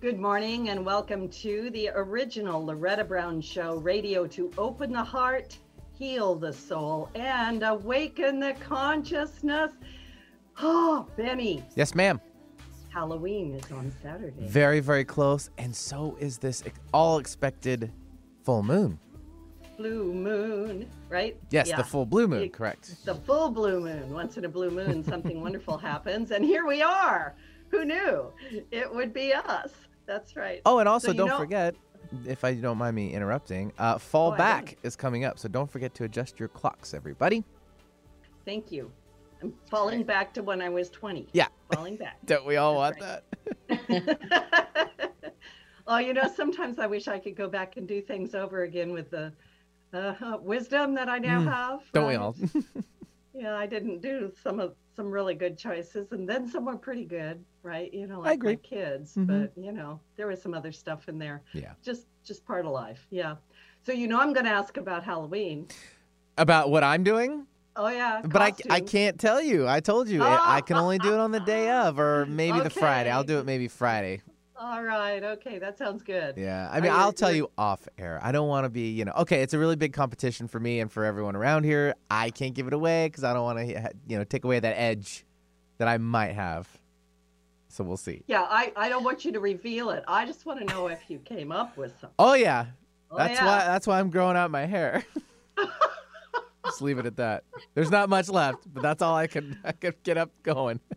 Good morning and welcome to the original Loretta Brown Show radio to open the heart, heal the soul, and awaken the consciousness. Oh, Benny, Yes, ma'am. Halloween is on Saturday. Very, very close. And so is this all expected full moon. Blue moon, right? Yes, Yeah. the full blue moon, correct. The full blue moon. Once in a blue moon, something wonderful happens. And here we are. Who knew? It would be us. That's right. Oh, and also So don't forget, if I don't mind me interrupting, uh, fall Oh, back is coming up. So don't forget to adjust your clocks, everybody. Thank you. I'm falling back to when I was 20. Yeah. Falling back. Don't we all want That's that? oh, you know, sometimes I wish I could go back and do things over again with the uh, wisdom that I now Mm, have. Don't we all? Yeah, I didn't do some of some really good choices, and then some were pretty good, right? You know, like agree. my kids, Mhm. but you know, there was some other stuff in there. Yeah. Just just part of life. Yeah. So you know, I'm going to ask about Halloween. About what I'm doing? Oh yeah. But I, I can't tell you. I told you. I I can only do it on the day of or maybe the Friday. I'll do it maybe Friday. All right. Okay, that sounds good. Yeah. I mean, Are I'll tell you off air. I don't want to be, you know, okay, it's a really big competition for me and for everyone around here. I can't give it away because I don't want to, you know, take away that edge that I might have. So we'll see. Yeah, I, I don't want you to reveal it. I just want to know if you came up with something. Oh yeah, Oh, that's yeah. why that's why I'm growing out my hair. Just leave it at that. There's not much left, but that's all I can I get up going.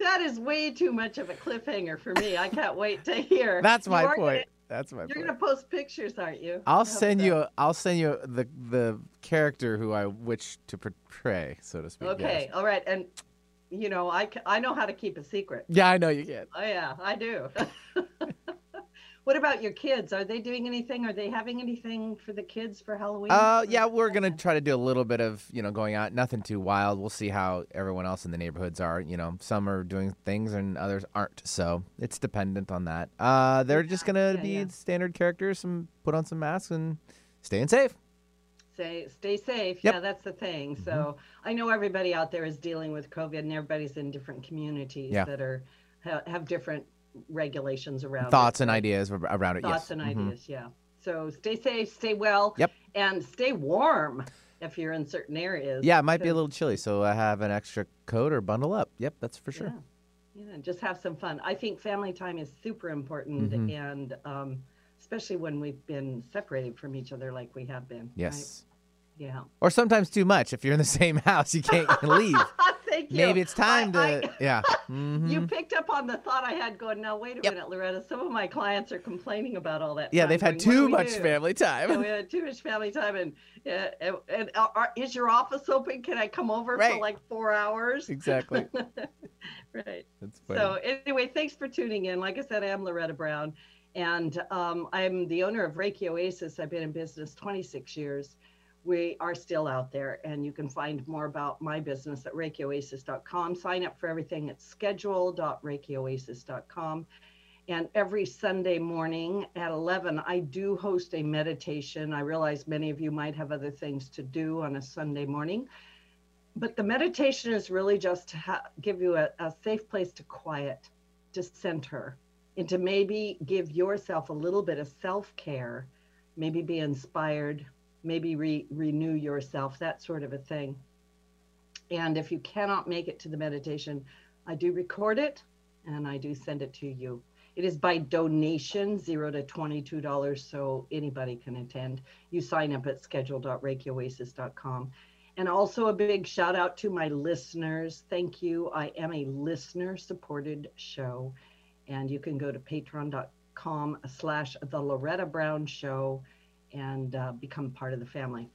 That is way too much of a cliffhanger for me. I can't wait to hear. That's my point. That's my Gonna, you're point. going to post pictures, aren't you? I'll send you. A, I'll send you the the character who I wish to portray, so to speak. Okay, yes. all right. And, you know, I I know how to keep a secret. Yeah, I know you can. Oh, yeah, I do. what about your kids? Are they doing anything? Are they having anything for the kids for Halloween? Uh, yeah, we're gonna try to do a little bit of you know going out. Nothing too wild. We'll see how everyone else in the neighborhoods are. You know, some are doing things and others aren't. So it's dependent on that. Uh, they're just gonna yeah, be yeah. standard characters. Some put on some masks and staying safe. Say, stay safe. Yep. Mm-hmm. Yeah, that's the thing. So I know everybody out there is dealing with COVID, and everybody's in different communities Yeah. that are ha- have different regulations around it. Thoughts and ideas around it. Thoughts yes. and Mhm. ideas. Yeah. So stay safe, stay well. Yep. And stay warm if you're in certain areas. Yeah, it might be a little chilly, so I have an extra coat or bundle up. Yep, that's for sure. Yeah. yeah, just have some fun. I think family time is super important, Mhm. and um, especially when we've been separated from each other like we have been. right? Yes. Yeah. Or sometimes too much. If you're in the same house, you can't leave. Thank you. Maybe it's time to. I- I- yeah. Mhm. You picked up on the thought I had going, now, wait a Yep. minute, Loretta. Some of my clients are complaining about all that. yeah, they've had going, too much do?" family Yeah, time. we had too much family time. And, uh, and, and uh, are, is your office open? Can I come over for like four hours? exactly. right. So anyway, thanks for tuning in. Like I said, I am Loretta Brown, and um, I'm the owner of Reiki Oasis. I've been in business 26 years. We are still out there, and you can find more about my business at ReikiOasis.com. Sign up for everything at schedule.ReikiOasis.com. And every Sunday morning at 11, I do host a meditation. I realize many of you might have other things to do on a Sunday morning but the meditation is really just to ha- give you a, a safe place to quiet, to center, and to maybe give yourself a little bit of self care, maybe be inspired, maybe re- renew yourself, that sort of a thing. And if you cannot make it to the meditation, I do record it and I do send it to you. It is by donation, zero to $22, so anybody can attend. You sign up at schedule.reikioasis.com. And also a big shout out to my listeners. Thank you. I am a listener supported show. And you can go to patreon.com slash the Loretta Brown Show and uh, become part of the family.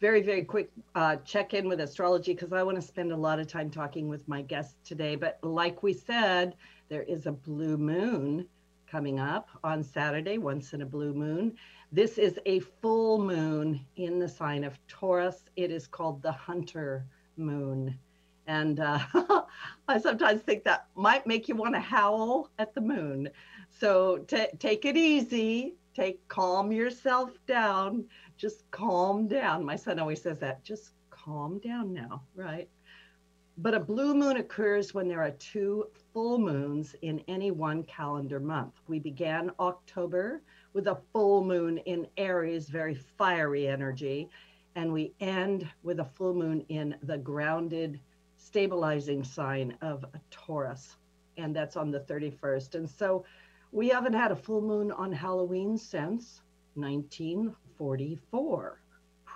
Very, very quick uh, check in with astrology because I want to spend a lot of time talking with my guests today. But like we said, there is a blue moon coming up on Saturday, once in a blue moon. This is a full moon in the sign of Taurus. It is called the Hunter moon. And uh, I sometimes think that might make you want to howl at the moon. So ta take it easy. Take calm yourself down. Just calm down. My son always says that. Just calm down now, right? But a blue moon occurs when there are two full moons in any one calendar month. We began October with a full moon in Aries, very fiery energy, and we end with a full moon in the grounded, stabilizing sign of Taurus, and that's on the 31st. And so we haven't had a full moon on Halloween since 1944.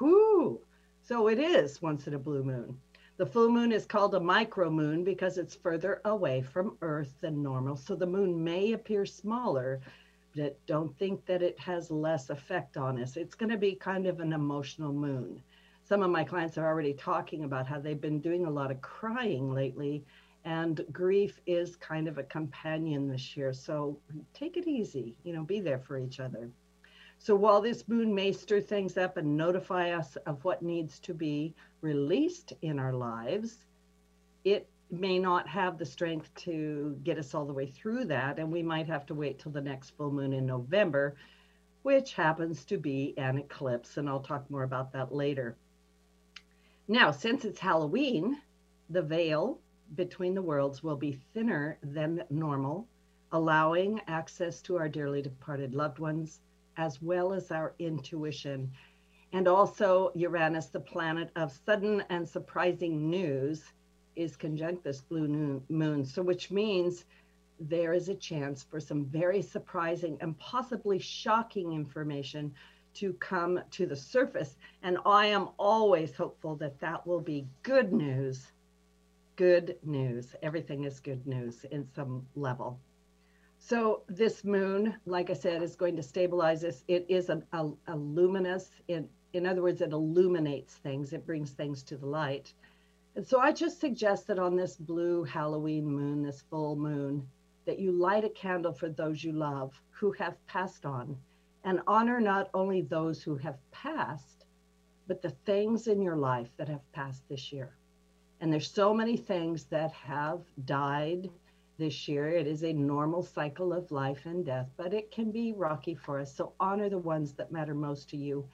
Whoo! So it is once in a blue moon. The full moon is called a micro moon because it's further away from Earth than normal. So the moon may appear smaller, but don't think that it has less effect on us. It's going to be kind of an emotional moon. Some of my clients are already talking about how they've been doing a lot of crying lately, and grief is kind of a companion this year. So take it easy, you know, be there for each other. So while this moon may stir things up and notify us of what needs to be released in our lives, it may not have the strength to get us all the way through that. And we might have to wait till the next full moon in November, which happens to be an eclipse. And I'll talk more about that later. Now, since it's Halloween, the veil between the worlds will be thinner than normal, allowing access to our dearly departed loved ones as well as our intuition. And also, Uranus, the planet of sudden and surprising news, is conjunct this blue moon. So, which means there is a chance for some very surprising and possibly shocking information to come to the surface. And I am always hopeful that that will be good news. Good news. Everything is good news in some level. So this moon, like I said, is going to stabilize this. It is a, a, a luminous, in, in other words, it illuminates things. It brings things to the light. And so I just suggest that on this blue Halloween moon, this full moon, that you light a candle for those you love who have passed on and honor not only those who have passed, but the things in your life that have passed this year. And there's so many things that have died this year. It is a normal cycle of life and death, but it can be rocky for us. So honor the ones that matter most to you,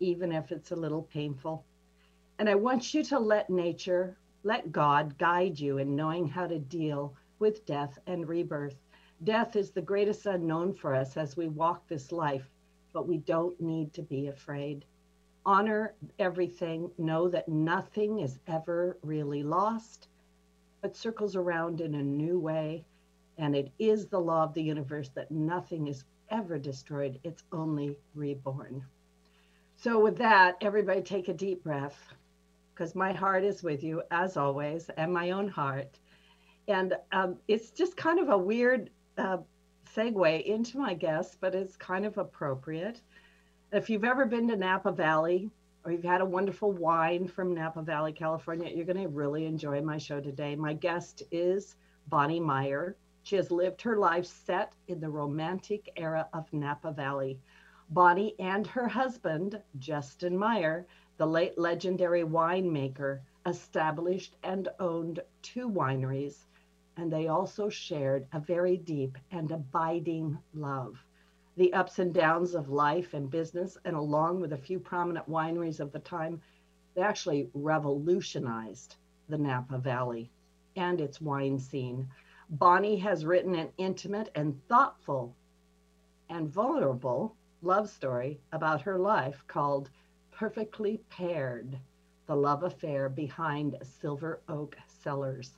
even if it's a little painful. And I want you to let nature, let God guide you in knowing how to deal with death and rebirth. Death is the greatest unknown for us as we walk this life, but we don't need to be afraid. Honor everything. Know that nothing is ever really lost but circles around in a new way. And it is the law of the universe that nothing is ever destroyed, it's only reborn. So, with that, everybody take a deep breath because my heart is with you as always, and my own heart. And um, it's just kind of a weird uh, segue into my guest, but it's kind of appropriate. If you've ever been to Napa Valley, or you've had a wonderful wine from Napa Valley, California, you're going to really enjoy my show today. My guest is Bonny Meyer. She has lived her life set in the romantic era of Napa Valley. Bonny and her husband, Justin Meyer, the late legendary winemaker, established and owned two wineries, and they also shared a very deep and abiding love the ups and downs of life and business, and along with a few prominent wineries of the time, they actually revolutionized the Napa Valley and its wine scene. Bonny has written an intimate and thoughtful and vulnerable love story about her life called Perfectly Paired The Love Affair Behind Silver Oak Cellars.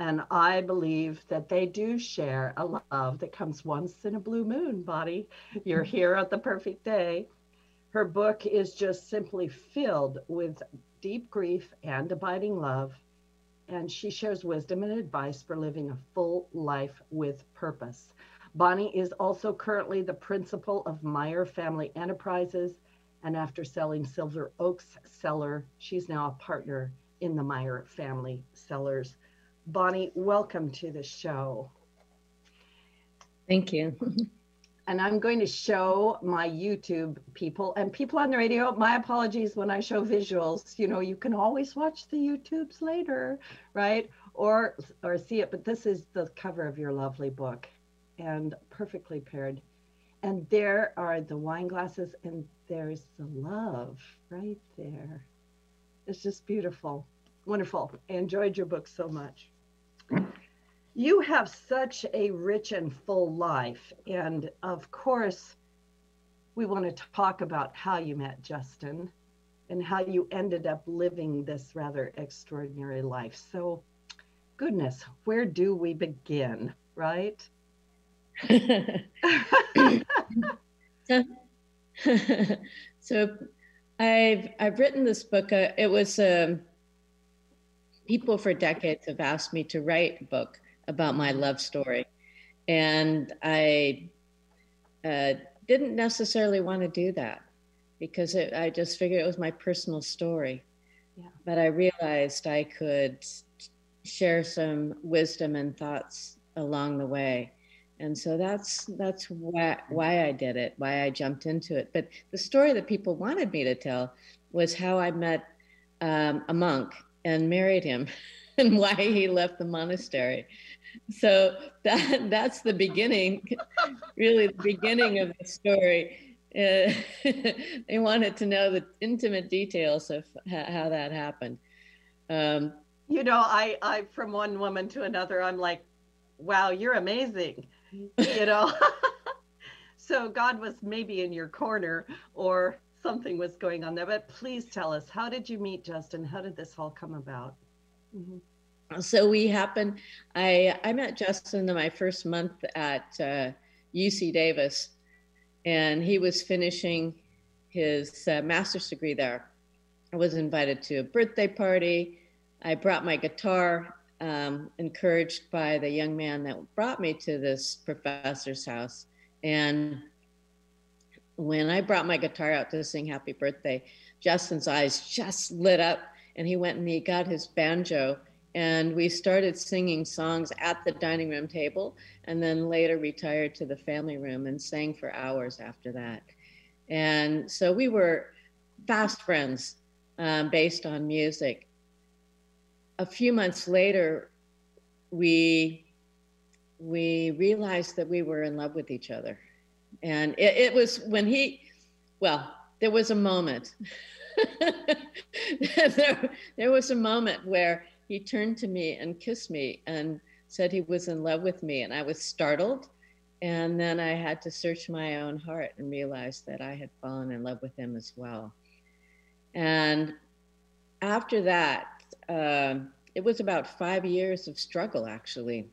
And I believe that they do share a love that comes once in a blue moon, Bonny. You're mm-hmm. here at the perfect day. Her book is just simply filled with deep grief and abiding love. And she shares wisdom and advice for living a full life with purpose. Bonny is also currently the principal of Meyer Family Enterprises. And after selling Silver Oaks Cellar, she's now a partner in the Meyer Family Cellars. Bonny, welcome to the show. Thank you. and I'm going to show my YouTube people and people on the radio. My apologies when I show visuals. You know, you can always watch the YouTubes later, right? Or or see it. But this is the cover of your lovely book, and perfectly paired. And there are the wine glasses, and there's the love right there. It's just beautiful. Wonderful. I enjoyed your book so much. You have such a rich and full life. And of course, we want to talk about how you met Justin and how you ended up living this rather extraordinary life. So, goodness, where do we begin, right? so, so I've I've written this book. Uh, it was um, people for decades have asked me to write a book about my love story, and I uh, didn't necessarily want to do that because it, I just figured it was my personal story. Yeah. But I realized I could share some wisdom and thoughts along the way and so that's that's why why I did it, why I jumped into it. But the story that people wanted me to tell was how I met um, a monk and married him, and why he left the monastery. So that that's the beginning, really the beginning of the story. Uh, they wanted to know the intimate details of how that happened. Um, you know, I, I from one woman to another, I'm like, wow, you're amazing you know so god was maybe in your corner or something was going on there but please tell us how did you meet justin how did this all come about mm-hmm. so we happened i i met justin in my first month at uh, uc davis and he was finishing his uh, master's degree there i was invited to a birthday party i brought my guitar um, encouraged by the young man that brought me to this professor's house. And when I brought my guitar out to sing happy birthday, Justin's eyes just lit up and he went and he got his banjo and we started singing songs at the dining room table and then later retired to the family room and sang for hours after that. And so we were fast friends um, based on music a few months later, we we realized that we were in love with each other, and it, it was when he, well, there was a moment. there, there was a moment where he turned to me and kissed me and said he was in love with me, and I was startled. And then I had to search my own heart and realize that I had fallen in love with him as well. And after that, um, it was about five years of struggle, actually,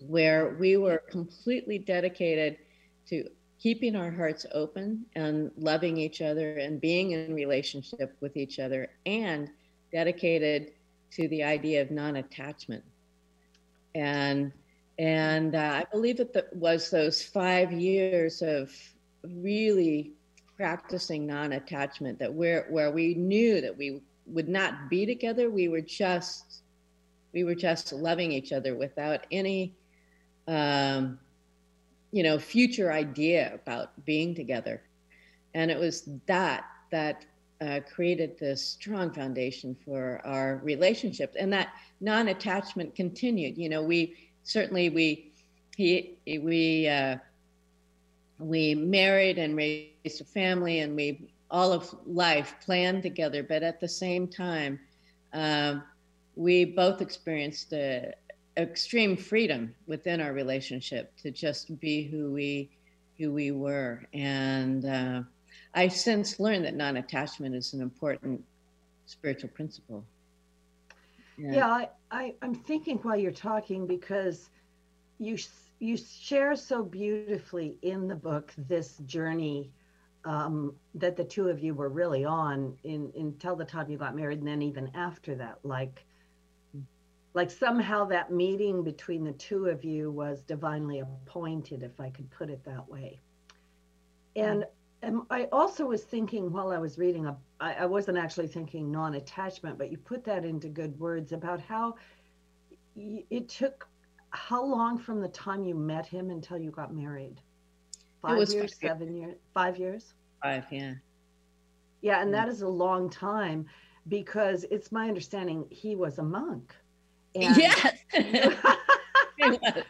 where we were completely dedicated to keeping our hearts open and loving each other and being in relationship with each other and dedicated to the idea of non-attachment and and uh, i believe it was those five years of really practicing non-attachment that where where we knew that we would not be together. We were just we were just loving each other without any um, you know future idea about being together. And it was that that uh, created this strong foundation for our relationship, and that non-attachment continued. You know, we certainly we he we uh, we married and raised a family, and we all of life planned together, but at the same time, um, we both experienced a, extreme freedom within our relationship to just be who we who we were. And uh, I since learned that non-attachment is an important spiritual principle. Yeah, yeah I, I, I'm thinking while you're talking because you you share so beautifully in the book this journey um, that the two of you were really on in until the time you got married, and then even after that, like like somehow that meeting between the two of you was divinely appointed, if I could put it that way. And, and I also was thinking while I was reading, a, I, I wasn't actually thinking non-attachment, but you put that into good words about how it took how long from the time you met him until you got married? Five years, five seven years, five years? Five, yeah. Yeah, and mm. that is a long time because it's my understanding he was a monk. And yes.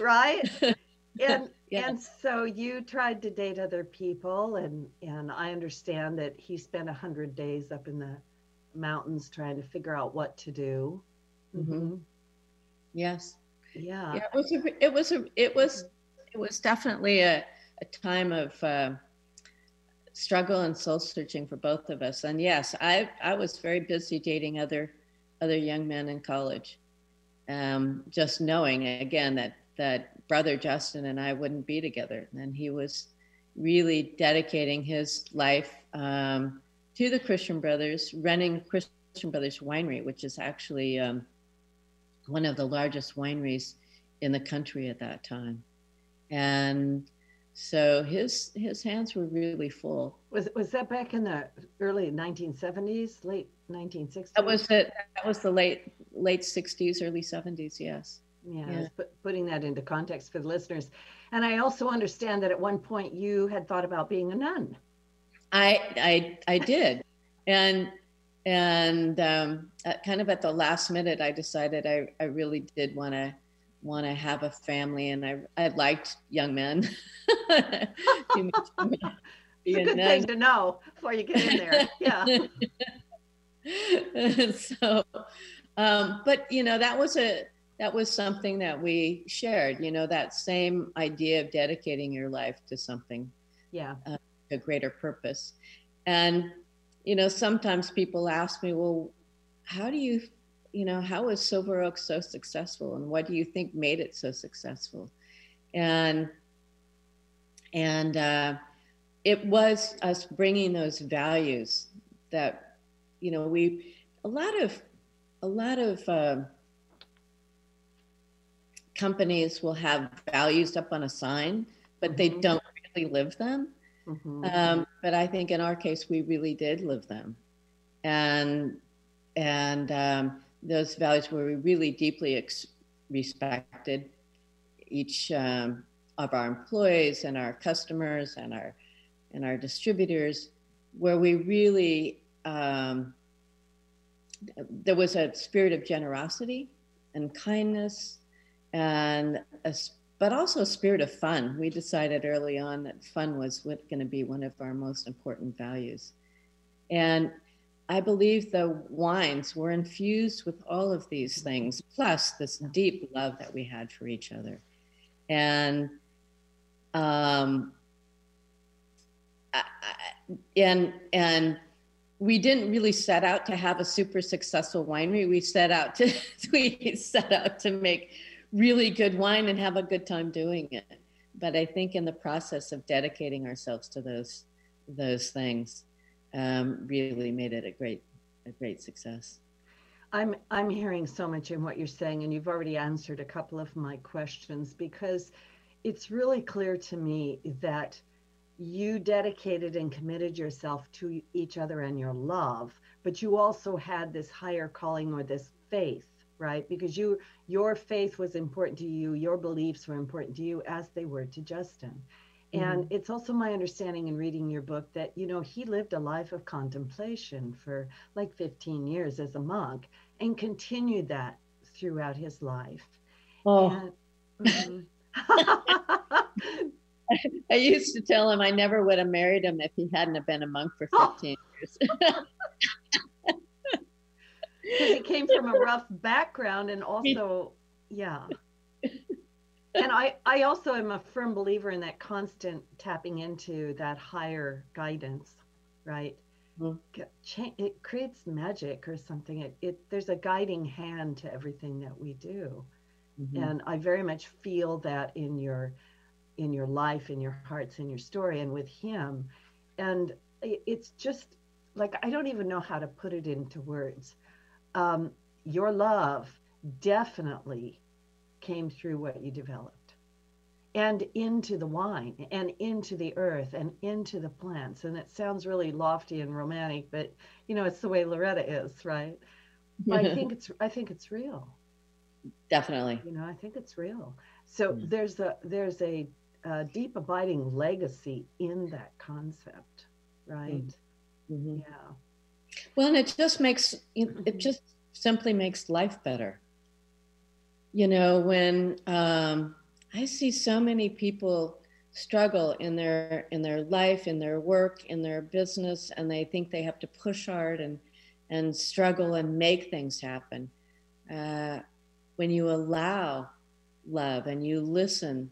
right? And yes. and so you tried to date other people and and I understand that he spent a hundred days up in the mountains trying to figure out what to do. Mm-hmm. Yes. Yeah. Yeah, it was a, it was a, it was it was definitely a, a time of uh, struggle and soul searching for both of us. And yes, I I was very busy dating other other young men in college, um, just knowing again that that brother Justin and I wouldn't be together, and he was really dedicating his life um, to the Christian Brothers, running Christian Brothers Winery, which is actually um, one of the largest wineries in the country at that time. And so his his hands were really full. Was was that back in the early 1970s, late 1960s? That was the that was the late late 60s, early 70s. Yes. Yeah, Yeah. Put, putting that into context for the listeners. And I also understand that at one point you had thought about being a nun. I I I did, and and um, at, kind of at the last minute, I decided I I really did want to want to have a family, and I I liked young men. Too much to be It's a a good nun. thing to know before you get in there. Yeah. so um, but you know that was a that was something that we shared you know that same idea of dedicating your life to something Yeah. a greater purpose and you know sometimes people ask me well how do you you know how is silver oak so successful and what do you think made it so successful and and uh, it was us bringing those values that you know we a lot of a lot of um companies will have values up on a sign but they Mhm. don't really live them Mhm. um, but I think in our case, we really did live them, and and um, those values where we really deeply ex- respected each um, of our employees and our customers and our and our distributors, where we really um, there was a spirit of generosity and kindness and a but also a spirit of fun. We decided early on that fun was going to be one of our most important values. And I believe the wines were infused with all of these things, plus this deep love that we had for each other. And um, I- and and we didn't really set out to have a super successful winery. We set out to we set out to make really good wine and have a good time doing it. But I think in the process of dedicating ourselves to those those things, um, really made it a great a great success. I'm I'm hearing so much in what you're saying, and you've already answered a couple of my questions because it's really clear to me that you dedicated and committed yourself to each other and your love, but you also had this higher calling or this faith, right? Because you your faith was important to you, your beliefs were important to you as they were to Justin. Mm-hmm. And it's also my understanding in reading your book that you know he lived a life of contemplation for like 15 years as a monk and continued that throughout his life. Oh, And- mm-hmm. I used to tell him I never would have married him if he hadn't have been a monk for Oh. 15 years. because he came from a rough background and also yeah and i i also am a firm believer in that constant tapping into that higher guidance right Mhm. It creates magic or something it, it there's a guiding hand to everything that we do Mhm. and i very much feel that in your in your life in your hearts in your story and with him. And it's just like i don't even know how to put it into words. Um, your love definitely came through what you developed. And into the wine and into the earth and into the plants. And it sounds really lofty and romantic but you know it's the way loretta is right? But i think it's i think it's real. Definitely. you know i think it's real. So Mm. there's a there's a, a deep abiding legacy in that concept right Mhm. yeah Well, and it just makes it it just simply makes life better. You know, when um, I see so many people struggle in their in their life, in their work, in their business, and they think they have to push hard and and struggle and make things happen. Uh, when you allow love and you listen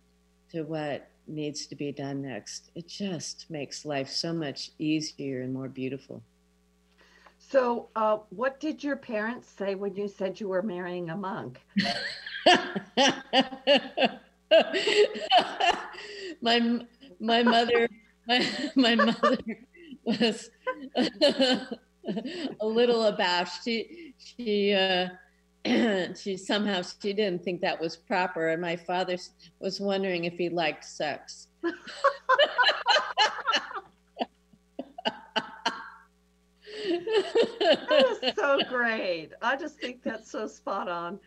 to what needs to be done next, it just makes life so much easier and more beautiful. So, uh, what did your parents say when you said you were marrying a monk? my my mother my, my mother was a little abashed. She she uh, she somehow she didn't think that was proper, and my father was wondering if he liked sex. that is so great. I just think that's so spot on.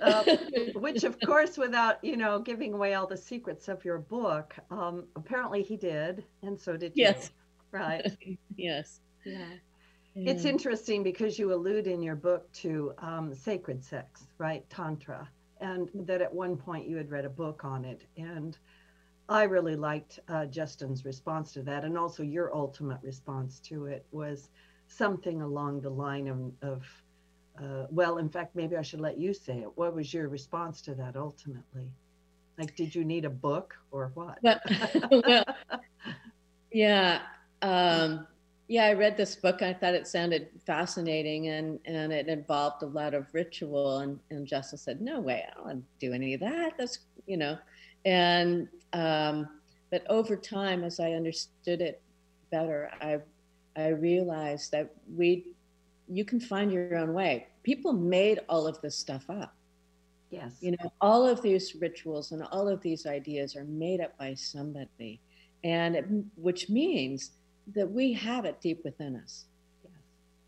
Uh, which, of course, without you know giving away all the secrets of your book, um, apparently he did, and so did you. Yes. Right. yes. Yeah. It's interesting because you allude in your book to um, sacred sex, right? Tantra, and that at one point you had read a book on it. And I really liked uh, Justin's response to that. And also your ultimate response to it was something along the line of, of uh, well, in fact, maybe I should let you say it. What was your response to that ultimately? Like, did you need a book or what? Well, well yeah. Um, yeah, I read this book. I thought it sounded fascinating, and and it involved a lot of ritual. And and Justin said, "No way, I don't want to do any of that. That's you know." And um, but over time, as I understood it better, I I realized that we you can find your own way. People made all of this stuff up. Yes. You know, all of these rituals and all of these ideas are made up by somebody, and it, which means that we have it deep within us. Yes.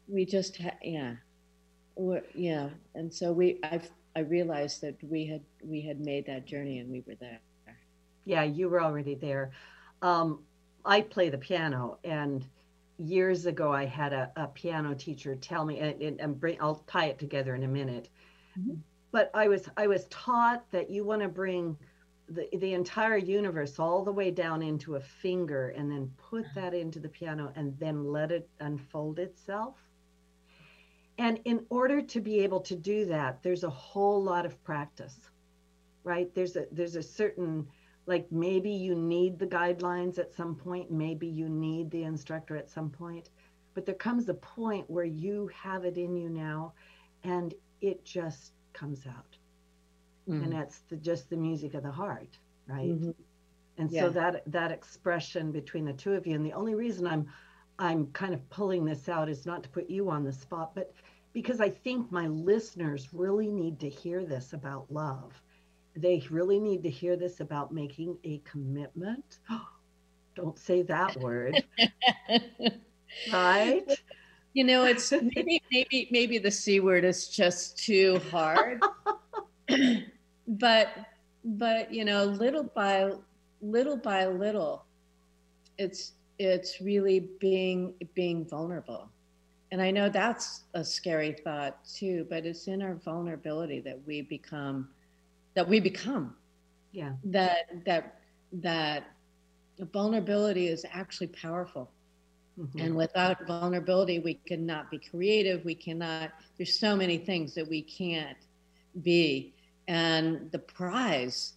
We just, ha- yeah, We're, yeah. And so we, I, I realized that we had, we had made that journey and we were there. Yeah, you were already there. Um, I play the piano, and years ago I had a, a piano teacher tell me, and, and, and bring, I'll tie it together in a minute. Mhm. But I was I was taught that you want to bring the, the entire universe all the way down into a finger and then put uh-huh. that into the piano and then let it unfold itself. And in order to be able to do that, there's a whole lot of practice, right? There's a there's a certain like maybe you need the guidelines at some point, maybe you need the instructor at some point, but there comes a point where you have it in you now and it just comes out Mm-hmm. and that's the, just the music of the heart right Mhm. and Yeah. so that that expression between the two of you and the only reason i'm i'm kind of pulling this out is not to put you on the spot but because i think my listeners really need to hear this about love they really need to hear this about making a commitment don't say that word right you know, it's maybe, maybe, maybe the C word is just too hard. but, but, you know, little by little by little, it's, it's really being, being vulnerable. And I know that's a scary thought too, but it's in our vulnerability that we become, that we become yeah that, that, that vulnerability is actually powerful. Mhm. And without vulnerability, we cannot be creative. We cannot, there's so many things that we can't be. And the prize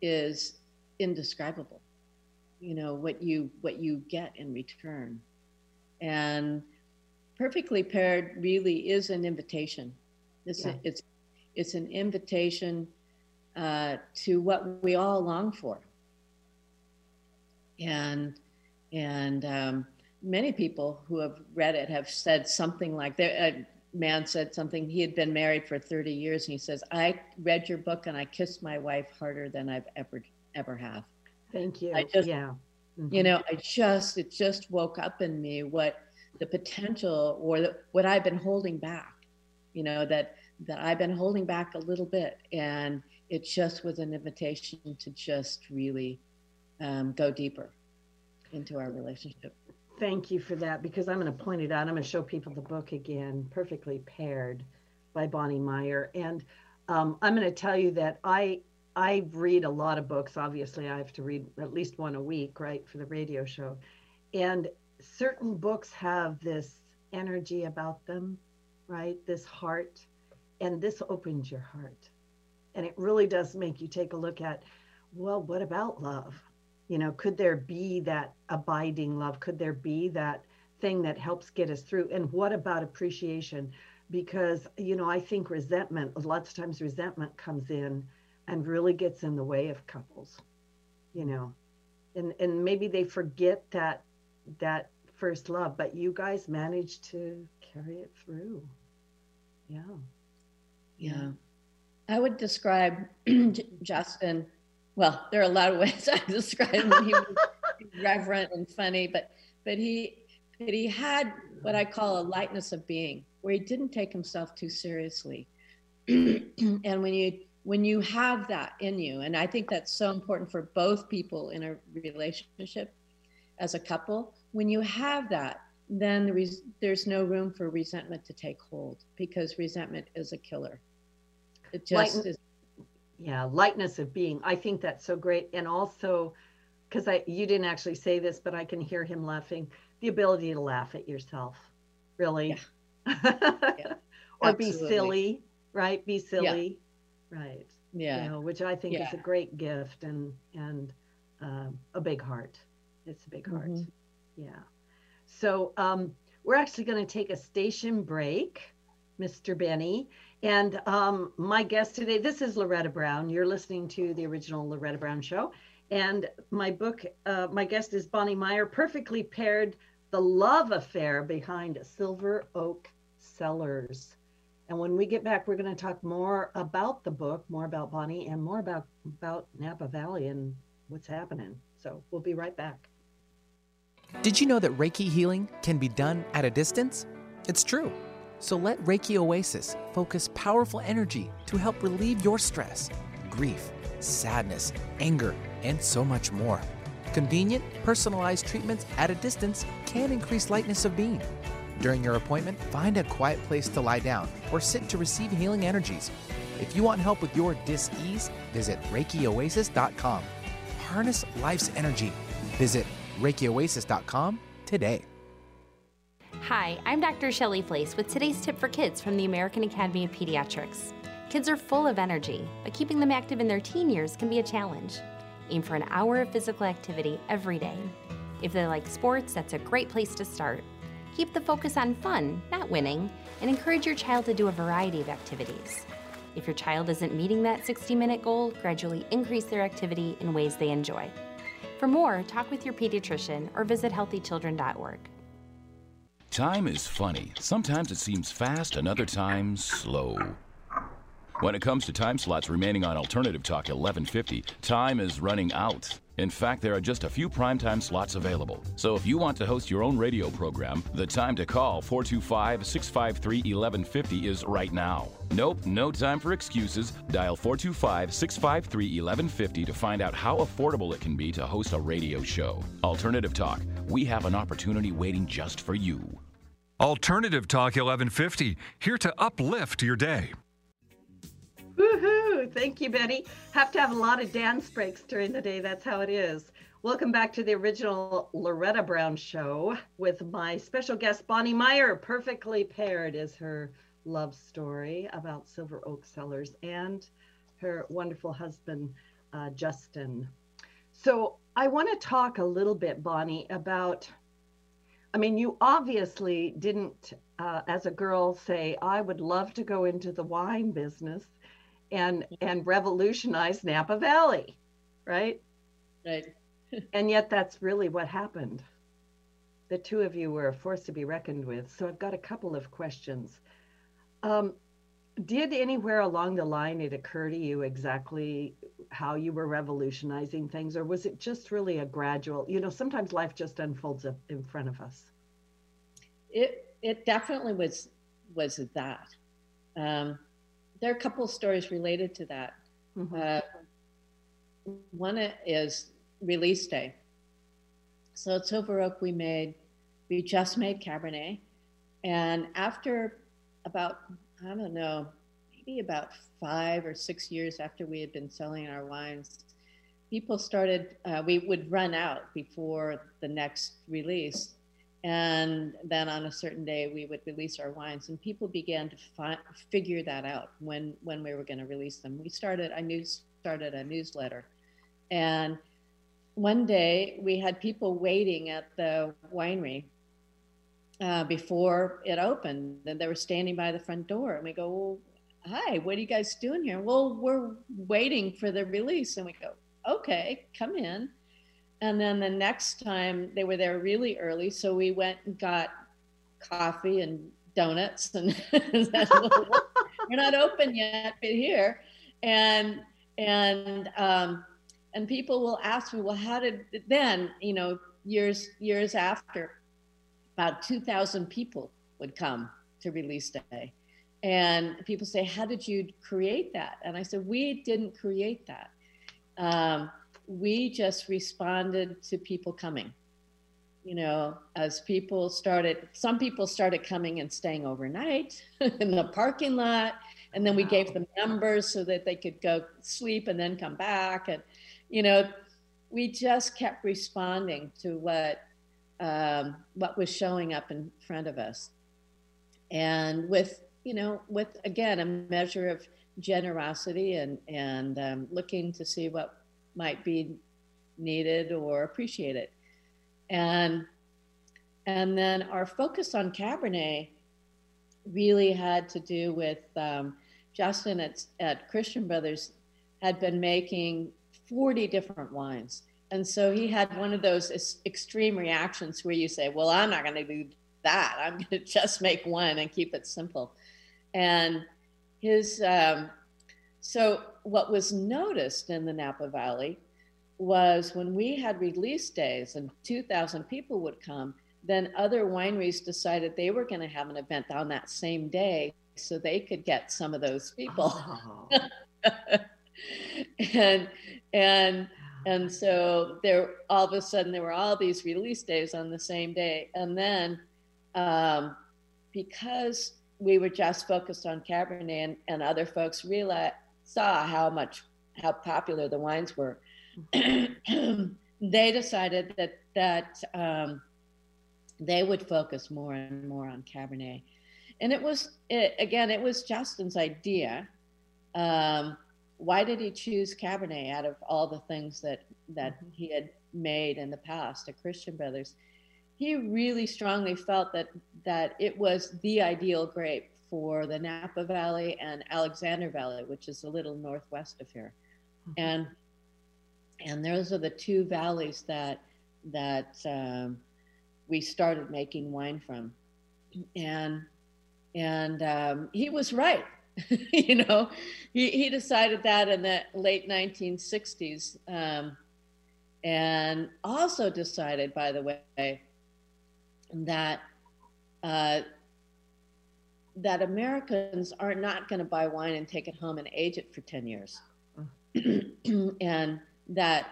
is indescribable. You know, what you what you get in return. And perfectly paired really is an invitation. It's Yeah. it's it's an invitation uh, to what we all long for. And and um, many people who have read it have said something like that. Man said something. He had been married for 30 years, and he says, "I read your book and I kissed my wife harder than I've ever ever have." thank you I just- yeah You Mhm. know, I just it just woke up in me what the potential or the, what I've been holding back. You know that that I've been holding back a little bit, and it just was an invitation to just really um, go deeper into our relationship. Thank you for that because I'm going to point it out. I'm going to show people the book again, Perfectly Paired by Bonny Meyer. And um, I'm going to tell you that I I read a lot of books. Obviously, I have to read at least one a week, right, for the radio show. And certain books have this energy about them right? This heart, and this opens your heart. And it really does make you take a look at, well, what about love? You know, could there be that abiding love? Could there be that thing that helps get us through? And what about appreciation? Because, you know, I think resentment, lots of times resentment comes in and really gets in the way of couples, you know, and, and maybe they forget that, that first love, but you guys managed to carry it through. Yeah. Yeah. I would describe Justin well, there are a lot of ways I describe him. He was reverent and funny, but but he but he had what I call a lightness of being, where he didn't take himself too seriously. and when you when you have that in you, and I think that's so important for both people in a relationship as a couple, when you have that, then the res- there's no room for resentment to take hold because resentment is a killer. It just is yeah lightness of being i think that's so great and also because i you didn't actually say this but i can hear him laughing the ability to laugh at yourself really yeah. yeah. or Absolutely. be silly right be silly yeah. right yeah you know, which i think is a great gift and and um, a big heart it's a big heart mm-hmm. yeah so um, we're actually going to take a station break mr benny and um, my guest today, this is Loretta Brown. You're listening to the original Loretta Brown Show. And my book, uh, my guest is Bonny Meyer, perfectly paired the love affair behind Silver Oak Cellars. And when we get back, we're going to talk more about the book, more about Bonny, and more about, about Napa Valley and what's happening. So we'll be right back. Did you know that Reiki healing can be done at a distance? It's true. So let Reiki Oasis focus powerful energy to help relieve your stress, grief, sadness, anger, and so much more. Convenient, personalized treatments at a distance can increase lightness of being. During your appointment, find a quiet place to lie down or sit to receive healing energies. If you want help with your dis-ease, visit ReikiOasis.com. Harness life's energy. Visit ReikiOasis.com today. Hi, I'm Dr. Shelley Flais with today's tip for kids from the American Academy of Pediatrics. Kids are full of energy, but keeping them active in their teen years can be a challenge. Aim for an hour of physical activity every day. If they like sports, that's a great place to start. Keep the focus on fun, not winning, and encourage your child to do a variety of activities. If your child isn't meeting that 60 minute goal, gradually increase their activity in ways they enjoy. For more, talk with your pediatrician or visit healthychildren.org. Time is funny. Sometimes it seems fast, and other times slow. When it comes to time slots remaining on Alternative Talk 1150, time is running out. In fact, there are just a few primetime slots available. So if you want to host your own radio program, the time to call 425 653 1150 is right now. Nope, no time for excuses. Dial 425 653 1150 to find out how affordable it can be to host a radio show. Alternative Talk, we have an opportunity waiting just for you. Alternative Talk 1150, here to uplift your day. Woohoo! Thank you, Betty. Have to have a lot of dance breaks during the day. That's how it is. Welcome back to the original Loretta Brown show with my special guest, Bonny Meyer. Perfectly Paired is her love story about Silver Oak Cellars and her wonderful husband, uh, Justin. So I want to talk a little bit, Bonny, about I mean, you obviously didn't, uh, as a girl, say, I would love to go into the wine business and and revolutionize Napa Valley, right? Right. and yet that's really what happened. The two of you were a force to be reckoned with. So I've got a couple of questions. Um, did anywhere along the line it occur to you exactly how you were revolutionizing things or was it just really a gradual you know sometimes life just unfolds up in front of us? It it definitely was was that. Um, there are a couple of stories related to that. Mm-hmm. uh, one is release day. So at silver oak we made we just made cabernet and after about I don't know, maybe about five or six years after we had been selling our wines, people started, uh, we would run out before the next release. and then on a certain day we would release our wines and people began to fi- figure that out when when we were going to release them we started i knew started a newsletter and one day we had people waiting at the winery uh, before it opened and they were standing by the front door and we go well, hi what are you guys doing here? Well we're waiting for the release. And we go okay come in. And then the next time they were there really early, so we went and got coffee and donuts, and we're not open yet, but here, and and um, and people will ask me, well, how did then? You know, years years after, about two thousand people would come to release day, and people say, how did you create that? And I said, we didn't create that. Um, we just responded to people coming. You know, as people started, some people started coming and staying overnight in the parking lot. And then we wow. gave them numbers so that they could go sleep and then come back. And, you know, we just kept responding to what um, what was showing up in front of us. And with, you know, with again a measure of generosity and and um, looking to see what might be needed or appreciated. And and then our focus on Cabernet really had to do with um, Justin at, at Christian Brothers had been making 40 different wines. And so he had one of those extreme reactions where you say, Well, I'm not going to do that. I'm going to just make one and keep it simple. And his, um, so what was noticed in the Napa Valley was when we had release days and 2,000 people would come, then other wineries decided they were going to have an event on that same day so they could get some of those people. Oh. and and and so there all of a sudden there were all these release days on the same day and then um, because we were just focused on cabernet and, and other folks realized saw how much how popular the wines were, they decided that that um, they would focus more and more on Cabernet, and it was it, again it was Justin's idea. Um, why did he choose Cabernet out of all the things that that mm-hmm. he had made in the past at Christian Brothers? He really strongly felt that that it was the ideal grape for the Napa Valley and Alexander Valley, which is a little northwest of here. Mm-hmm. And and those are the two valleys that that um, we started making wine from. And and um, he was right. you know, he, he decided that in the late 1960s. Um, and also decided, by the way, that uh, that Americans are not going to buy wine and take it home and age it for 10 years. and that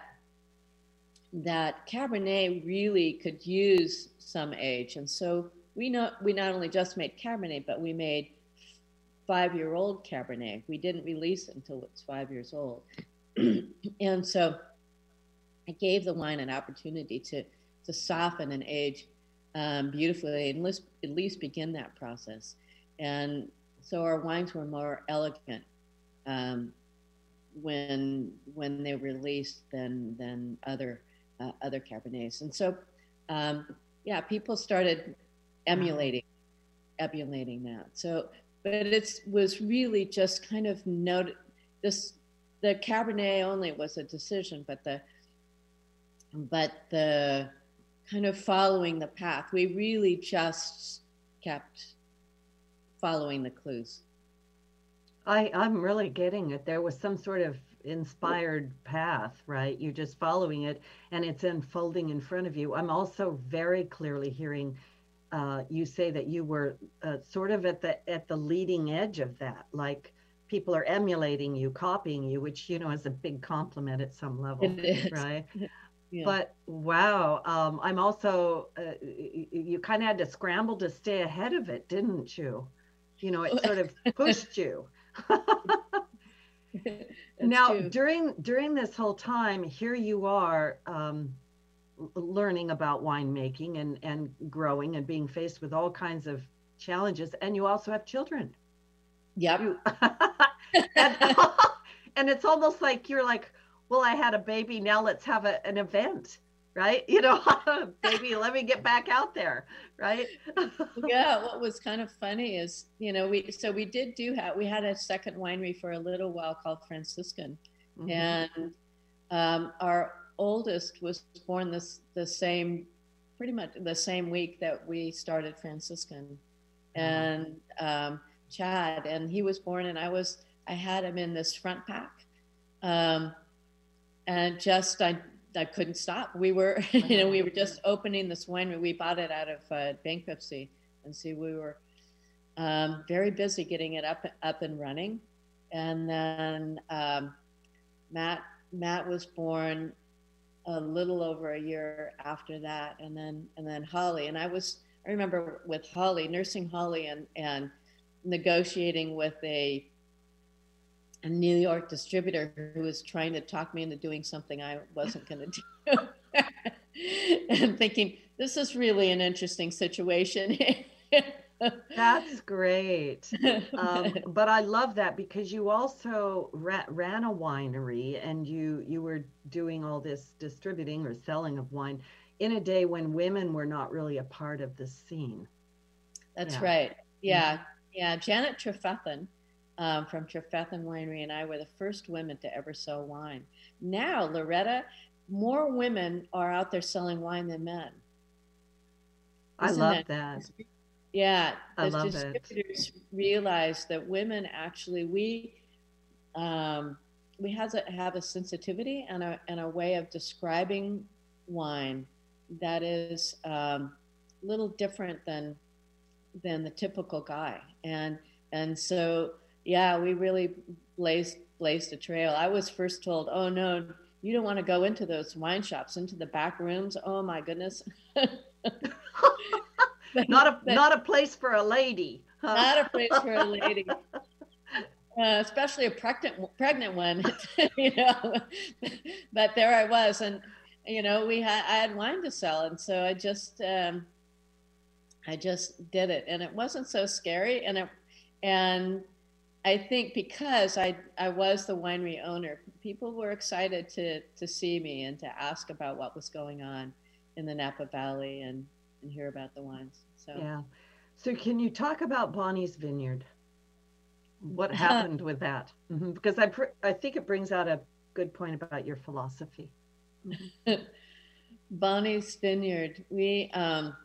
that Cabernet really could use some age. And so we know we not only just made Cabernet, but we made five-year-old Cabernet. We didn't release it until it's five years old. and so I gave the wine an opportunity to to soften and age um, beautifully and at least begin that process and so our wines were more elegant um, when when they were released than than other uh, other cabernets. And so, um, yeah, people started emulating emulating that. So, but it was really just kind of note this the cabernet only was a decision, but the but the kind of following the path, we really just kept following the clues. I, I'm really getting it. There was some sort of inspired path, right? You're just following it and it's unfolding in front of you. I'm also very clearly hearing uh, you say that you were uh, sort of at the at the leading edge of that, like people are emulating you, copying you, which you know is a big compliment at some level, right? Yeah. But wow, um, I'm also uh, you, you kind of had to scramble to stay ahead of it, didn't you? you know it sort of pushed you now true. during during this whole time here you are um, learning about winemaking and and growing and being faced with all kinds of challenges and you also have children Yep. you, and, and it's almost like you're like well i had a baby now let's have a, an event right? You know baby let me get back out there right? Yeah what was kind of funny is you know we so we did do have we had a second winery for a little while called franciscan. Mhm. and um, our oldest was born this the same pretty much the same week that we started franciscan. And um, chad and he was born and i was i had him in this front pack. Um, and just i i couldn't stop. We were you know we were just opening this winery we bought it out of uh, bankruptcy. And so we were um, very busy getting it up up and running. And then um, Matt Matt was born a little over a year after that, and then and then Holly. And I was I remember with Holly nursing Holly and and negotiating with a a New York distributor who was trying to talk me into doing something I wasn't going to do, and thinking this is really an interesting situation. that's great um, but I love that because you also ra- ran a winery and you you were doing all this distributing or selling of wine in a day when women were not really a part of the scene. That's Yeah. right. Yeah, yeah. Janet Trefethen um, from Trefethen Winery and I were the first women to ever sell wine. Now, Loretta, more women are out there selling wine than men. I Isn't love that- that. Yeah, I the love it. distributors realize that women actually we um, we have a, have a sensitivity and a and a way of describing wine that is um, a little different than than the typical guy and and so yeah we really blazed blazed a trail i was first told oh no you don't want to go into those wine shops into the back rooms oh my goodness Not a But- not a place for a lady. huh? not a place for a lady, uh, especially a pregnant pregnant one. you know, but there I was, and you know, we had I had wine to sell, and so I just um, I just did it, and it wasn't so scary, and it and I think because I I was the winery owner, people were excited to to see me and to ask about what was going on in the Napa Valley and and hear about the wines. So. Yeah. So can you talk about Bonny's Vineyard? What happened with that? Mhm, Because I pr- I think it brings out a good point about your philosophy. Bonny's Vineyard. We um,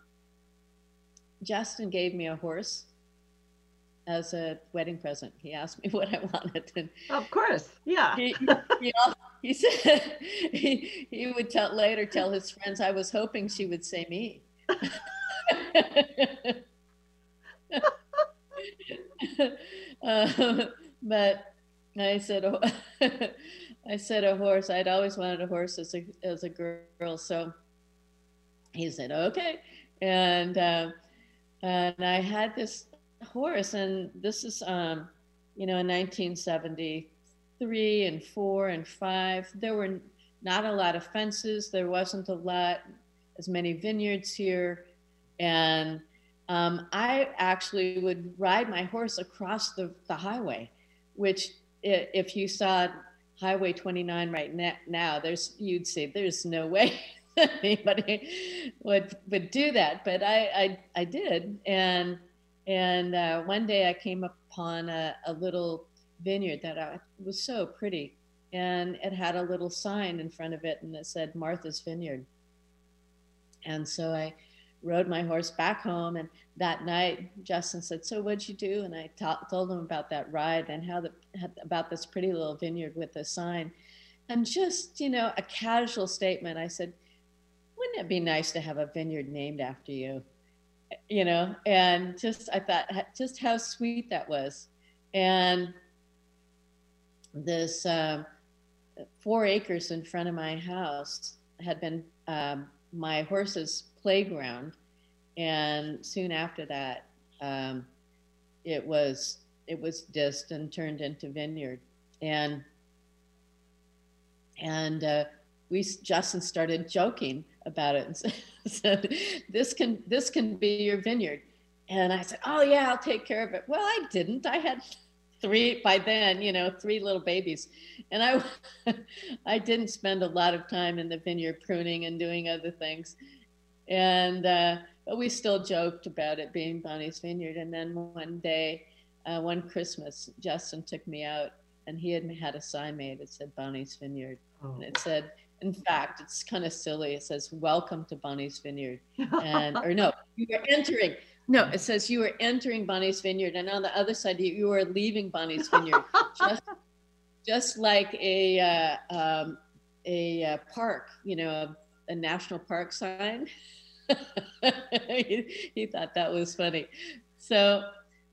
Justin gave me a horse as a wedding present. He asked me what I wanted, and Of course. Yeah. he, he, he said he, he would tell later tell his friends I was hoping she would say me. um, but I said, oh, I said a horse. I'd always wanted a horse as a as a girl. So he said, okay, and uh, and I had this horse, and this is um, you know in 1973 and four and five. There were not a lot of fences. There wasn't a lot as many vineyards here, and um, I actually would ride my horse across the, the highway, which if you saw Highway 29 right na- now, there's you'd say there's no way anybody would would do that, but I I, I did, and and uh, one day I came upon a, a little vineyard that I, was so pretty, and it had a little sign in front of it, and it said Martha's Vineyard. And so I rode my horse back home, and that night Justin said, "So what'd you do?" And I told him about that ride and how the about this pretty little vineyard with a sign, and just you know a casual statement. I said, "Wouldn't it be nice to have a vineyard named after you?" You know, and just I thought just how sweet that was, and this um, four acres in front of my house had been um, my horse's playground, and soon after that, um, it was it was dished and turned into vineyard, and and uh, we Justin started joking about it and said, "This can this can be your vineyard." And I said, "Oh yeah, I'll take care of it." Well, I didn't. I had three by then, you know, three little babies, and I I didn't spend a lot of time in the vineyard pruning and doing other things, and uh, but we still joked about it being Bonny's vineyard. And then one day, uh, one Christmas, Justin took me out, and he had had a sign made that said Bonny's Vineyard, Oh. and it said in fact, it's kind of silly. It says, Welcome to Bonny's Vineyard. And, or no, you are entering. No, it says you are entering Bonny's Vineyard. And on the other side, you, are leaving Bonny's Vineyard. just, just like a, uh, um, a uh, park, you know, a, a national park sign. he, he thought that was funny. So,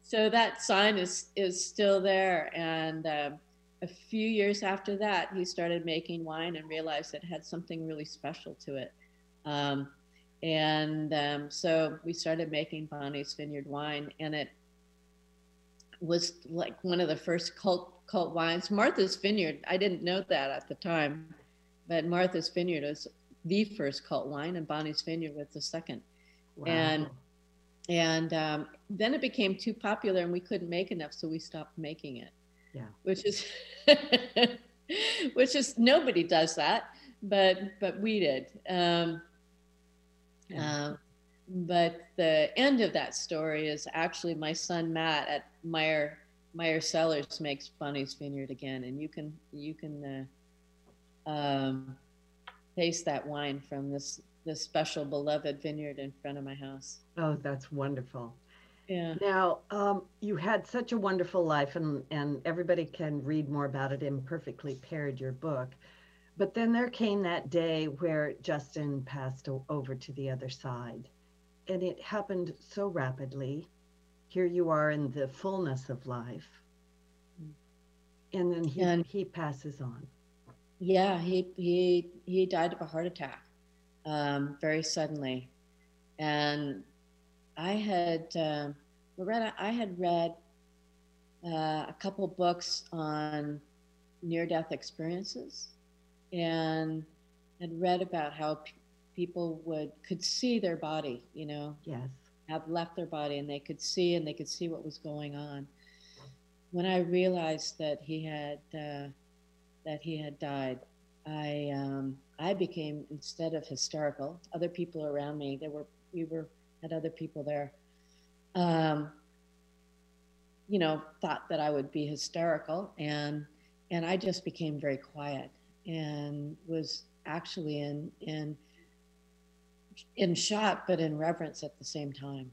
so that sign is, is still there. And, um, a few years after that, he started making wine and realized it had something really special to it. Um, and um, so we started making Bonny's Vineyard wine, and it was like one of the first cult cult wines. Martha's Vineyard, I didn't know that at the time, but Martha's Vineyard was the first cult wine, and Bonny's Vineyard was the second. Wow. And and um, then it became too popular, and we couldn't make enough, so we stopped making it yeah. which is which is nobody does that but but we did um, Yeah. um, but the end of that story is actually my son matt at meyer meyer cellars makes bonny's vineyard again and you can you can uh, um, taste that wine from this this special beloved vineyard in front of my house Oh, that's wonderful. Yeah Now, um, you had such a wonderful life, and, and everybody can read more about it in Perfectly Paired, your book. But then there came that day where Justin passed o- over to the other side. And it happened so rapidly. Here you are in the fullness of life. And then he, And- he passes on. Yeah, he he he died of a heart attack, um, very suddenly, and I had um, Loretta. I had read uh, a couple books on near-death experiences, and had read about how p- people would could see their body, you know, Yes. have left their body and they could see and they could see what was going on. When I realized that he had uh, that he had died, I um, I became instead of hysterical. Other people around me, there were we were had other people there. Um, you know, thought that I would be hysterical, and and I just became very quiet and was actually in in in shock but in reverence at the same time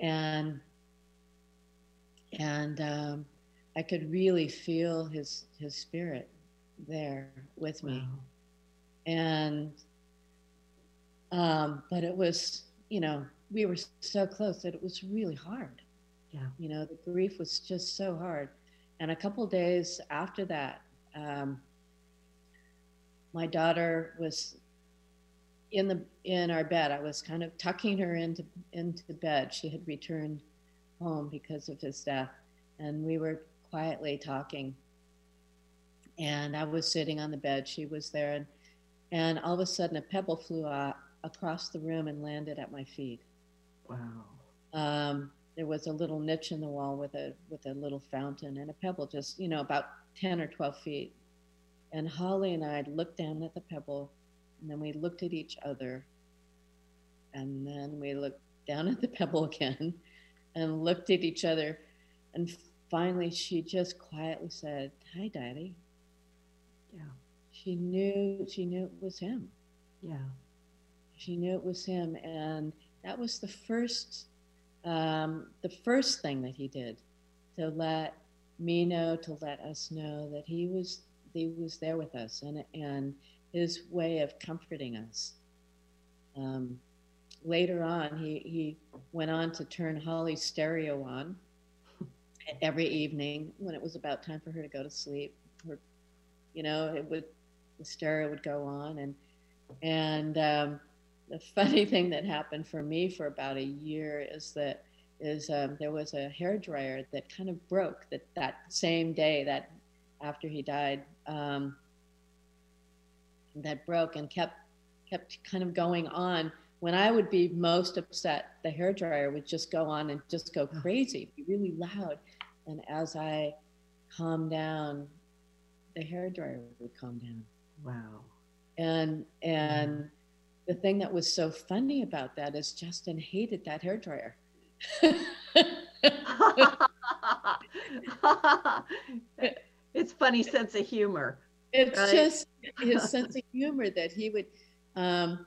and and um, i could really feel his his spirit there with me Wow. and um, but it was you know we were so close that it was really hard. Yeah. you know the grief was just so hard. And a couple days after that um, my daughter was in the in our bed. I was kind of tucking her into into the bed. She had returned home because of his death and we were quietly talking. And i was sitting on the bed. She was there. And and all of a sudden a pebble flew out across the room and landed at my feet Wow. um, there was a little niche in the wall with a with a little fountain and a pebble just you know about 10 or 12 feet and holly and i looked down at the pebble and then we looked at each other and then we looked down at the pebble again and looked at each other and finally she just quietly said hi daddy Yeah. she knew she knew it was him Yeah. She knew it was him and that was the first um, the first thing that he did to let me know to let us know that he was he was there with us and and his way of comforting us. Um, later on he he went on to turn holly's stereo on every evening when it was about time for her to go to sleep. Her, you know it would the stereo would go on and and um, the funny thing that happened for me for about a year is that is um, there was a hair dryer that kind of broke that that same day that after he died um, that broke and kept kept kind of going on. When I would be most upset, the hair dryer would just go on and just go crazy, be really loud. And as I calmed down, the hair dryer would calm down. Wow. And and the thing that was so funny about that is Justin hated that hair dryer. it's funny sense of humor. It's right? just his sense of humor that he would. Um,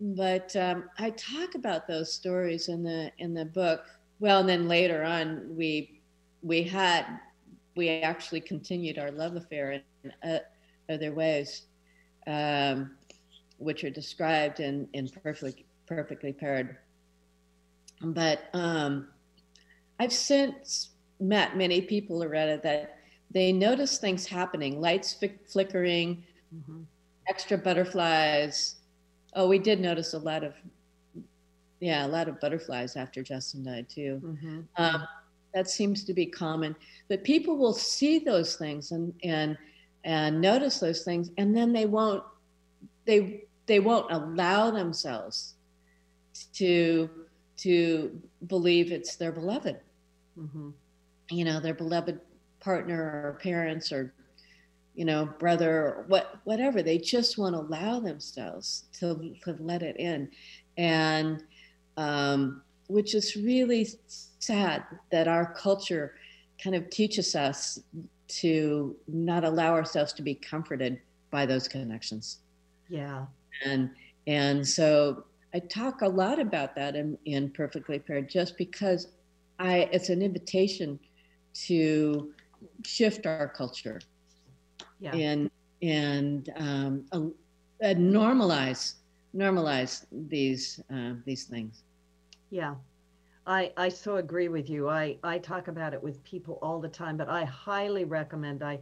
but um, I talk about those stories in the in the book. Well, and then later on, we we had we actually continued our love affair in uh, other ways, um, which are described in in perfectly perfectly paired. But um, I've since met many people, Loretta, that they notice things happening, lights flickering, mm-hmm. extra butterflies. Oh, we did notice a lot of, yeah, a lot of butterflies after Justin died too. Mm-hmm. Um, that seems to be common. But people will see those things and and and notice those things, and then they won't they they won't allow themselves to to believe it's their beloved. Mm-hmm. You know, their beloved partner or parents or you know brother or what whatever they just won't allow themselves to, to let it in and um, which is really sad that our culture kind of teaches us to not allow ourselves to be comforted by those connections yeah and and so i talk a lot about that in, in perfectly paired just because i it's an invitation to shift our culture yeah. and and um, uh, uh, normalize normalize these uh, these things. Yeah, I I so agree with you. I I talk about it with people all the time, but I highly recommend. I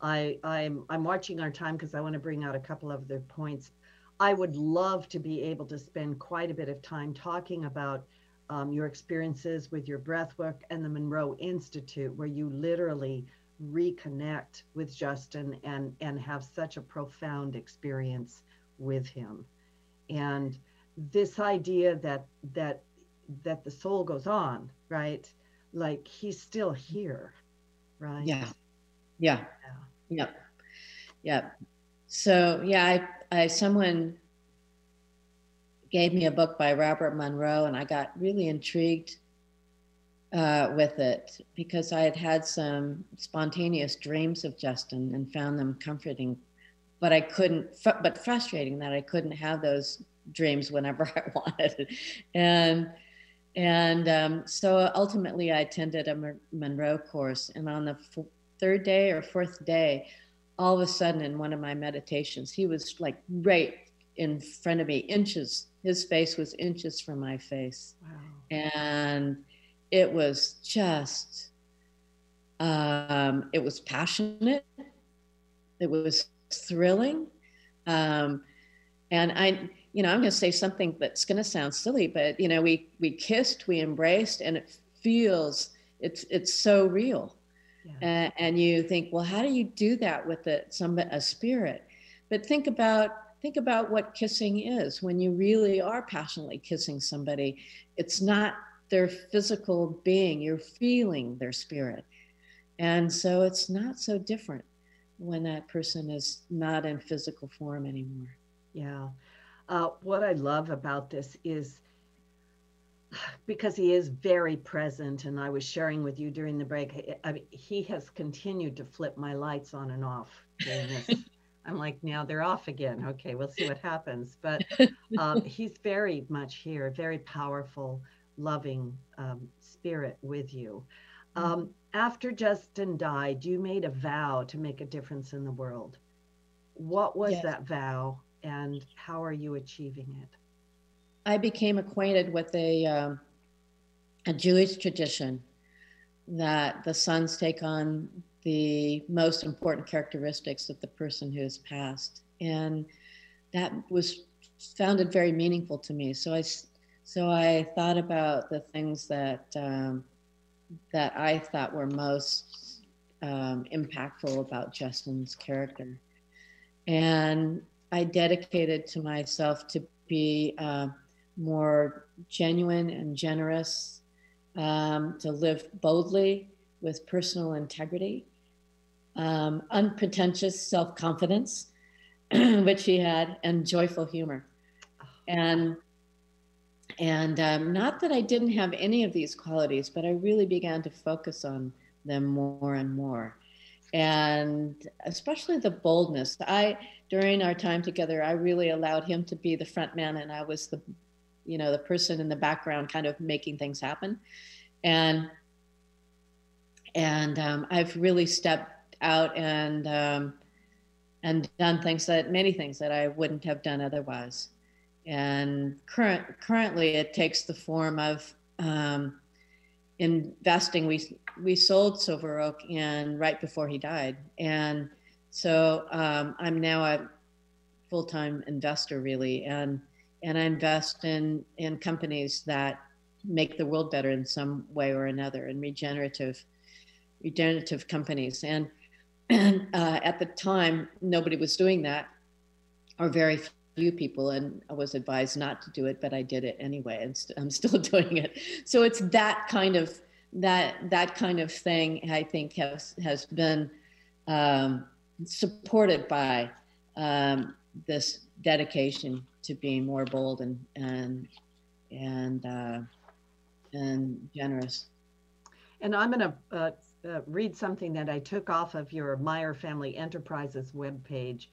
I I'm I'm watching our time because I want to bring out a couple of the points. I would love to be able to spend quite a bit of time talking about um, your experiences with your breath work and the Monroe Institute, where you literally reconnect with Justin and and have such a profound experience with him. And this idea that that that the soul goes on, right? Like he's still here, right? Yeah. Yeah. Yeah. Yep. Yep. So yeah, I I someone gave me a book by Robert Monroe and I got really intrigued uh, with it because I had had some spontaneous dreams of Justin and found them comforting, but I couldn't, but frustrating that I couldn't have those dreams whenever I wanted. And and um, so ultimately, I attended a Monroe course, and on the third day or fourth day, all of a sudden, in one of my meditations, he was like right in front of me, inches. His face was inches from my face, wow. and it was just um, it was passionate it was thrilling um, and i you know i'm going to say something that's going to sound silly but you know we we kissed we embraced and it feels it's it's so real yeah. uh, and you think well how do you do that with a, some a spirit but think about think about what kissing is when you really are passionately kissing somebody it's not their physical being, you're feeling their spirit. And so it's not so different when that person is not in physical form anymore. Yeah. Uh, what I love about this is because he is very present, and I was sharing with you during the break, I mean, he has continued to flip my lights on and off. I'm like, now they're off again. Okay, we'll see what happens. But um, he's very much here, very powerful loving um, spirit with you. Mm-hmm. Um, after Justin died, you made a vow to make a difference in the world. What was yes. that vow, and how are you achieving it? I became acquainted with a um, a Jewish tradition that the sons take on the most important characteristics of the person who has passed, and that was founded very meaningful to me. So I so I thought about the things that um, that I thought were most um, impactful about Justin's character, and I dedicated to myself to be uh, more genuine and generous, um, to live boldly with personal integrity, um, unpretentious self confidence, which he had, and joyful humor. And and um, not that I didn't have any of these qualities, but I really began to focus on them more and more. And especially the boldness. I, during our time together, I really allowed him to be the front man, and I was the, you know, the person in the background, kind of making things happen. And and um, I've really stepped out and um, and done things that many things that I wouldn't have done otherwise. And current currently, it takes the form of um, investing. We we sold Silver Oak and right before he died, and so um, I'm now a full time investor really, and and I invest in in companies that make the world better in some way or another, and regenerative regenerative companies. And and uh, at the time, nobody was doing that, or very few people and I was advised not to do it, but I did it anyway, and i I'm still doing it. So it's that kind of that that kind of thing I think has has been um, supported by um, this dedication to being more bold and and and uh, and generous. And I'm going to uh, uh, read something that I took off of your Meyer Family Enterprises webpage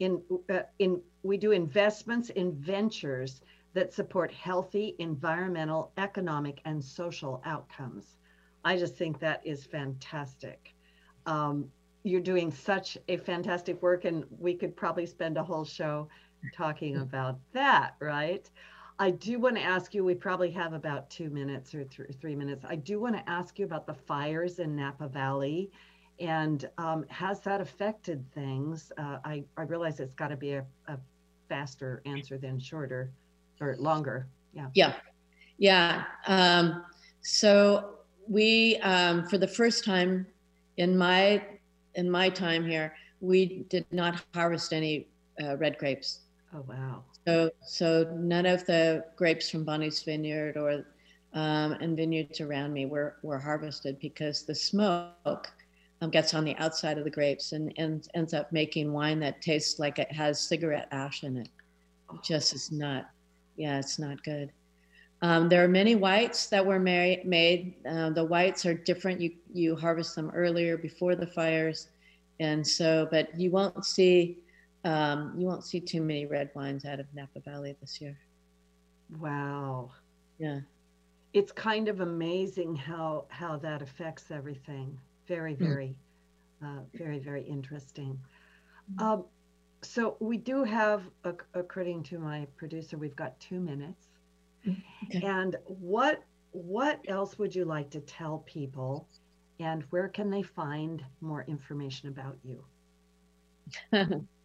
in uh, in we do investments in ventures that support healthy environmental, economic, and social outcomes. I just think that is fantastic. Um, you're doing such a fantastic work, and we could probably spend a whole show talking about that, right? I do want to ask you, we probably have about two minutes or th- three minutes. I do want to ask you about the fires in Napa Valley and um, has that affected things? Uh, I, I realize it's got to be a, a faster answer than shorter or longer. Yeah. Yeah. Yeah. Um, so we, um, for the first time in my in my time here, we did not harvest any uh, red grapes. Oh wow! So so none of the grapes from Bonny's Vineyard or um, and vineyards around me were were harvested because the smoke um, gets on the outside of the grapes and, and ends up making wine that tastes like it has cigarette ash in it. It just is not, yeah, it's not good. Um, there are many whites that were made. Uh, the whites are different. You you harvest them earlier before the fires, and so but you won't see um, you won't see too many red wines out of Napa Valley this year. Wow. Yeah. It's kind of amazing how how that affects everything. Very, hmm. very, uh, very, very interesting. Hmm. Um, so we do have, according to my producer, we've got two minutes. Hmm. Okay. And what what else would you like to tell people, and where can they find more information about you?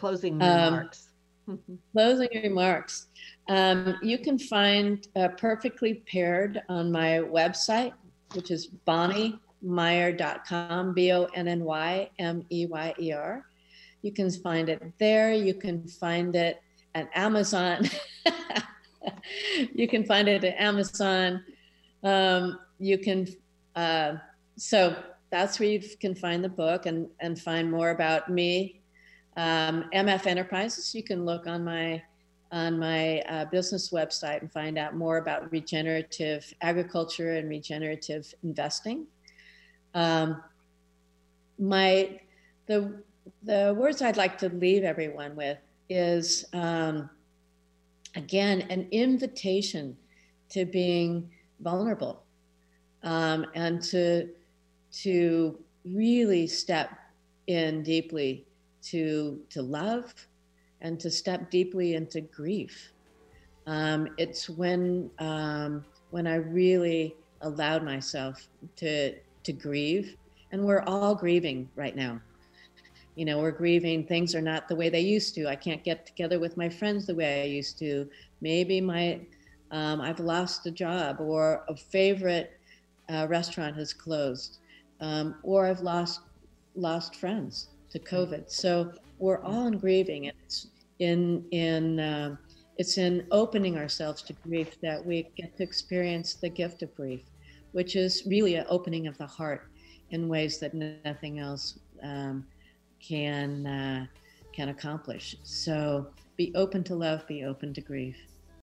Closing um, remarks. closing remarks. Um, you can find uh, Perfectly Paired on my website, which is Bonny Bonnymeyer.com, B O N N Y M E Y E R. You can find it there. You can find it at Amazon. you can find it at Amazon. Um, you can, uh, so that's where you can find the book and, and find more about me. Um, MF Enterprises, you can look on my on my uh, business website and find out more about regenerative agriculture and regenerative investing. Um, my the the words I'd like to leave everyone with is um, again an invitation to being vulnerable um, and to to really step in deeply to to love and to step deeply into grief. Um, it's when um, when I really allowed myself to to grieve. And we're all grieving right now. You know, we're grieving. Things are not the way they used to. I can't get together with my friends the way I used to. Maybe my, um, I've lost a job, or a favorite uh, restaurant has closed, um, or I've lost lost friends to COVID. So we're all in grieving. It's in in uh, it's in opening ourselves to grief that we get to experience the gift of grief, which is really an opening of the heart in ways that nothing else um, can uh, can accomplish. So be open to love, be open to grief.